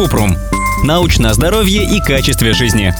Купрум. Научное здоровье и качестве жизни.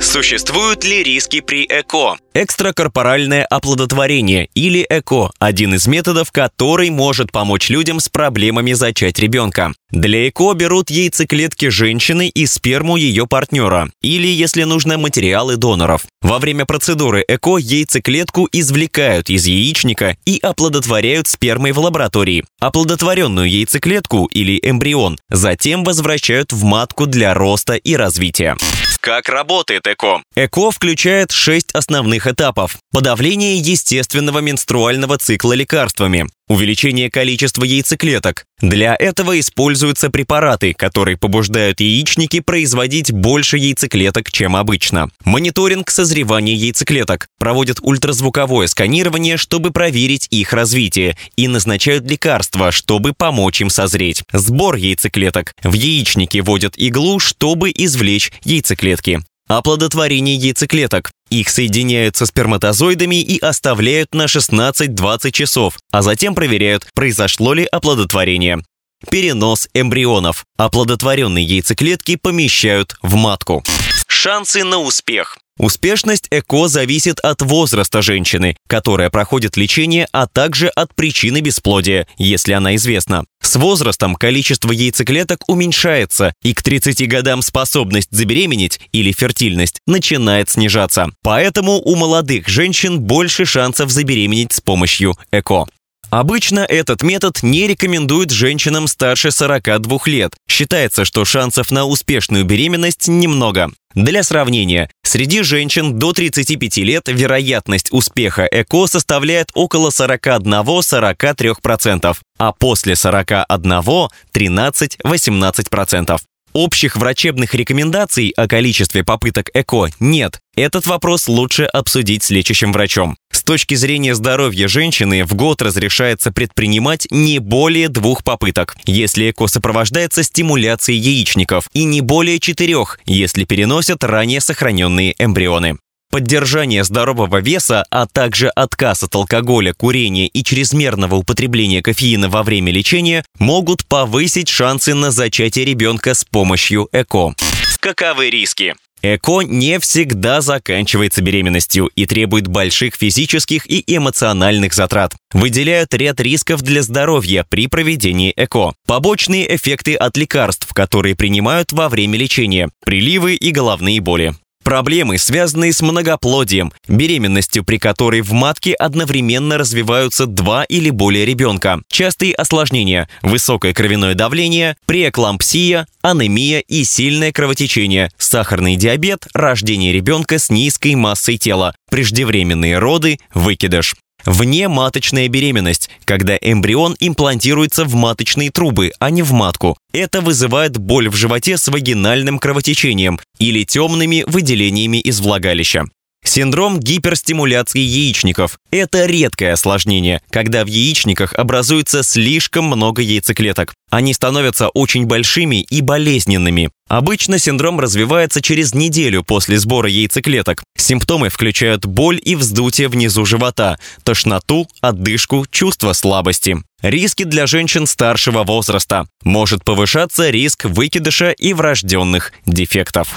Существуют ли риски при ЭКО? Экстракорпоральное оплодотворение или ЭКО – один из методов, который может помочь людям с проблемами зачать ребенка. Для ЭКО берут яйцеклетки женщины и сперму ее партнера, или, если нужно, материалы доноров. Во время процедуры ЭКО яйцеклетку извлекают из яичника и оплодотворяют спермой в лаборатории. Оплодотворенную яйцеклетку или эмбрион затем возвращают в матку для роста и развития. Как работает ЭКО? ЭКО включает шесть основных этапов. Подавление естественного менструального цикла лекарствами, увеличение количества яйцеклеток. Для этого используются препараты, которые побуждают яичники производить больше яйцеклеток, чем обычно. Мониторинг созревания яйцеклеток. Проводят ультразвуковое сканирование, чтобы проверить их развитие, и назначают лекарства, чтобы помочь им созреть. Сбор яйцеклеток. В яичнике вводят иглу, чтобы извлечь яйцеклетки. Оплодотворение яйцеклеток. Их соединяют со сперматозоидами и оставляют на 16-20 часов, а затем проверяют, произошло ли оплодотворение. Перенос эмбрионов. Оплодотворенные яйцеклетки помещают в матку. Шансы на успех. Успешность ЭКО зависит от возраста женщины, которая проходит лечение, а также от причины бесплодия, если она известна. С возрастом количество яйцеклеток уменьшается, и к 30 годам способность забеременеть или фертильность начинает снижаться. Поэтому у молодых женщин больше шансов забеременеть с помощью ЭКО. Обычно этот метод не рекомендуют женщинам старше 42 лет. Считается, что шансов на успешную беременность немного. Для сравнения, среди женщин до 35 лет вероятность успеха ЭКО составляет около 41-43%, а после 41 – 13-18%. Общих врачебных рекомендаций о количестве попыток ЭКО нет. Этот вопрос лучше обсудить с лечащим врачом. Точки зрения здоровья женщины в год разрешается предпринимать не более двух попыток, если ЭКО сопровождается стимуляцией яичников, и не более четырех, если переносят ранее сохраненные эмбрионы. Поддержание здорового веса, а также отказ от алкоголя, курения и чрезмерного употребления кофеина во время лечения могут повысить шансы на зачатие ребенка с помощью ЭКО. Каковы риски? ЭКО не всегда заканчивается беременностью и требует больших физических и эмоциональных затрат. Выделяют ряд рисков для здоровья при проведении ЭКО. Побочные эффекты от лекарств, которые принимают во время лечения, приливы и головные боли. Проблемы, связанные с многоплодием, беременностью, при которой в матке одновременно развиваются два или более ребенка. Частые осложнения – высокое кровяное давление, преэклампсия, анемия и сильное кровотечение, сахарный диабет, рождение ребенка с низкой массой тела, преждевременные роды, выкидыш. Внематочная беременность, когда эмбрион имплантируется в маточные трубы, а не в матку. Это вызывает боль в животе с вагинальным кровотечением или темными выделениями из влагалища. Синдром гиперстимуляции яичников – это редкое осложнение, когда в яичниках образуется слишком много яйцеклеток. Они становятся очень большими и болезненными. Обычно синдром развивается через неделю после сбора яйцеклеток. Симптомы включают боль и вздутие внизу живота, тошноту, отдышку, чувство слабости. Риски для женщин старшего возраста. Может повышаться риск выкидыша и врожденных дефектов.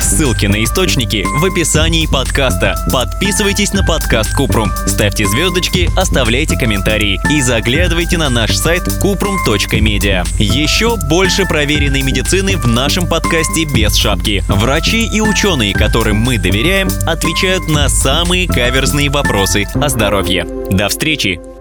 Ссылки на источники в описании подкаста. Подписывайтесь на подкаст Купрум, ставьте звездочки, оставляйте комментарии и заглядывайте на наш сайт kuprum.media. Еще больше проверенной медицины в нашем подкасте без шапки. Врачи и ученые, которым мы доверяем, отвечают на самые каверзные вопросы о здоровье. До встречи!